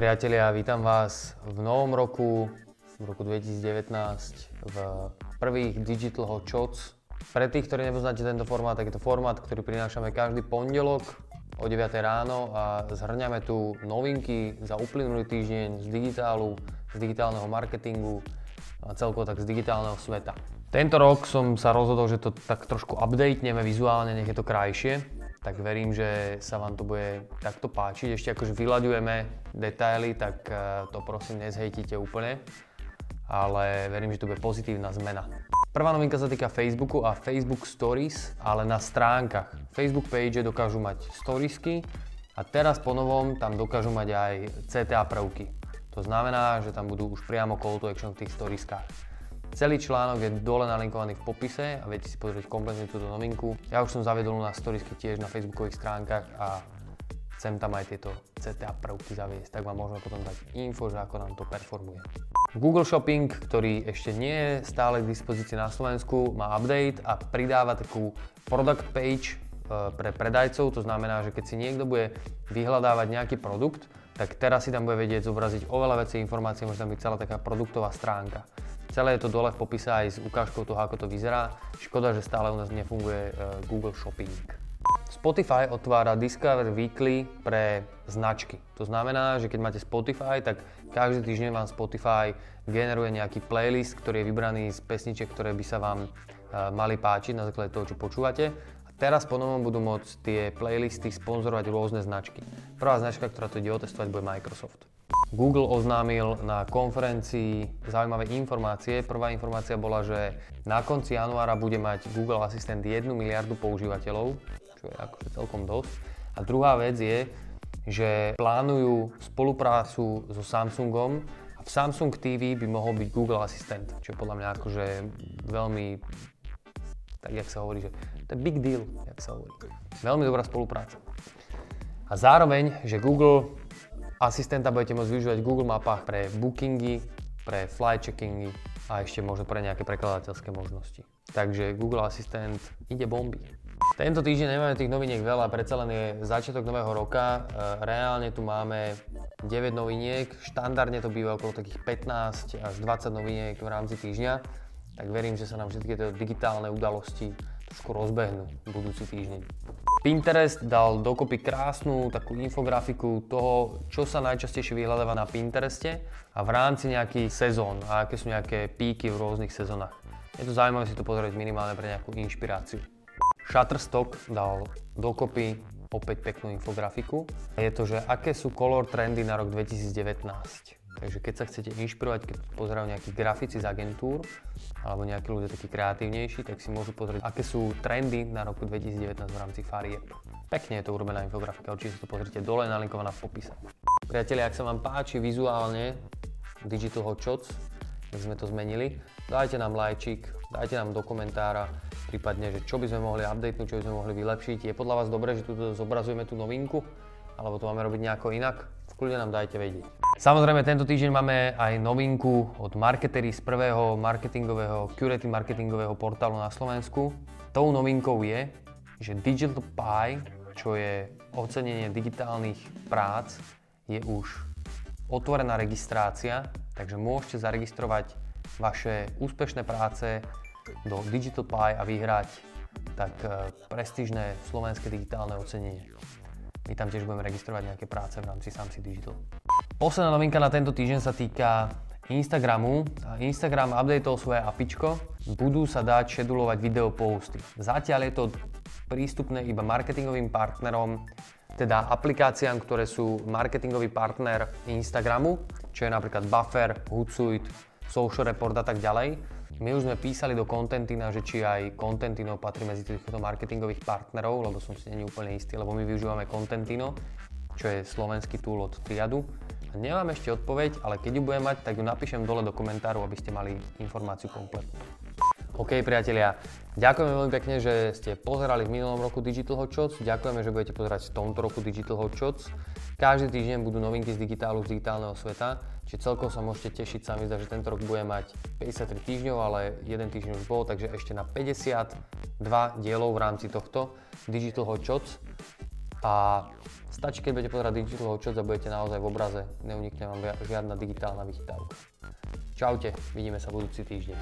Priatelia, vítam vás v novom roku, v roku 2019, v prvých Digital Hot Shots. Pre tých, ktorí nepoznáte tento formát, tak je to formát, ktorý prinášame každý pondelok o 9 ráno a zhrňame tu novinky za uplynulý týždeň z digitálu, z digitálneho marketingu a celkovo tak z digitálneho sveta. Tento rok som sa rozhodol, že to tak trošku updateneme vizuálne, nech je to krajšie tak verím, že sa vám to bude takto páčiť. Ešte akože vyľaďujeme detaily, tak eh, to prosím nezhejtite úplne, ale verím, že to bude pozitívna zmena. Prvá novinka sa týka Facebooku a Facebook Stories, ale na stránkach. Facebook page dokážu mať storiesky a teraz po novom tam dokážu mať aj CTA prvky. To znamená, že tam budú už priamo call to action v tých storieskách. Celý článok je dole nalinkovaný v popise a viete si pozrieť kompletne túto novinku. Ja už som zaviedol na storiesky tiež na facebookových stránkach a chcem tam aj tieto CTA prvky zaviesť, tak vám môžeme potom dať info, že ako nám to performuje. Google Shopping, ktorý ešte nie je stále k dispozícii na Slovensku, má update a pridáva takú product page e, pre predajcov, to znamená, že keď si niekto bude vyhľadávať nejaký produkt, tak teraz si tam bude vedieť zobraziť oveľa väčšie informácie, môže tam byť celá taká produktová stránka. Celé je to dole v popise aj s ukážkou toho, ako to vyzerá. Škoda, že stále u nás nefunguje e, Google Shopping. Spotify otvára Discover Weekly pre značky. To znamená, že keď máte Spotify, tak každý týždeň vám Spotify generuje nejaký playlist, ktorý je vybraný z pesničiek, ktoré by sa vám e, mali páčiť na základe toho, čo počúvate. A teraz po budú môcť tie playlisty sponzorovať rôzne značky. Prvá značka, ktorá to ide otestovať, bude Microsoft. Google oznámil na konferencii zaujímavé informácie. Prvá informácia bola, že na konci januára bude mať Google Assistant 1 miliardu používateľov, čo je akože celkom dosť. A druhá vec je, že plánujú spoluprácu so Samsungom a v Samsung TV by mohol byť Google Assistant, čo je podľa mňa akože veľmi, tak jak sa hovorí, že to je big deal, jak sa hovorí. Veľmi dobrá spolupráca. A zároveň, že Google Asistenta budete môcť využívať v Google mapách pre bookingy, pre flight checkingy a ešte možno pre nejaké prekladateľské možnosti. Takže Google Assistant ide bomby. Tento týždeň nemáme tých noviniek veľa, predsa len je začiatok nového roka. E, reálne tu máme 9 noviniek, štandardne to býva okolo takých 15 až 20 noviniek v rámci týždňa. Tak verím, že sa nám všetky tieto digitálne udalosti trošku rozbehnú budúci týždeň. Pinterest dal dokopy krásnu takú infografiku toho, čo sa najčastejšie vyhľadáva na Pintereste a v rámci nejakých sezón a aké sú nejaké píky v rôznych sezónach. Je to zaujímavé si to pozrieť minimálne pre nejakú inšpiráciu. Shutterstock dal dokopy opäť peknú infografiku. Je to, že aké sú color trendy na rok 2019. Takže keď sa chcete inšpirovať, keď pozerajú nejakí grafici z agentúr alebo nejakí ľudia takí kreatívnejší, tak si môžu pozrieť, aké sú trendy na roku 2019 v rámci farieb. Pekne je to urobená infografika, určite si to pozrite dole, nalinkovaná v popise. Priatelia, ak sa vám páči vizuálne Digital Hot Shots, tak sme to zmenili, dajte nám lajčik, dajte nám do komentára, prípadne, že čo by sme mohli updatenúť, čo by sme mohli vylepšiť. Je podľa vás dobré, že tu zobrazujeme tú novinku, alebo to máme robiť nejako inak? Kľudne nám dajte vedieť. Samozrejme, tento týždeň máme aj novinku od marketery z prvého marketingového, curated marketingového portálu na Slovensku. Tou novinkou je, že Digital Pie, čo je ocenenie digitálnych prác, je už otvorená registrácia, takže môžete zaregistrovať vaše úspešné práce do Digital Pie a vyhrať tak eh, prestížne slovenské digitálne ocenenie. My tam tiež budeme registrovať nejaké práce v rámci Samsi Digital. Posledná novinka na tento týždeň sa týka Instagramu. Instagram updateol svoje apičko. Budú sa dať šedulovať video posty. Zatiaľ je to prístupné iba marketingovým partnerom, teda aplikáciám, ktoré sú marketingový partner Instagramu, čo je napríklad Buffer, Hootsuite, Social Report a tak ďalej. My už sme písali do Contentina, že či aj Contentino patrí medzi týchto marketingových partnerov, lebo som si není úplne istý, lebo my využívame Contentino, čo je slovenský tool od Triadu. Nemám ešte odpoveď, ale keď ju budem mať, tak ju napíšem dole do komentáru, aby ste mali informáciu kompletnú. OK, priatelia, ďakujeme veľmi pekne, že ste pozerali v minulom roku Digital Hot Shots. Ďakujeme, že budete pozerať v tomto roku Digital Hot Shots. Každý týždeň budú novinky z digitálu, z digitálneho sveta, čiže celkom sa môžete tešiť sami, že tento rok bude mať 53 týždňov, ale jeden týždeň už bol, takže ešte na 52 dielov v rámci tohto Digital Hot Shots A stačí, keď budete pozerať Digital Hot Shots a budete naozaj v obraze, neunikne vám žiadna digitálna vychytávka. Čaute, vidíme sa budúci týždeň.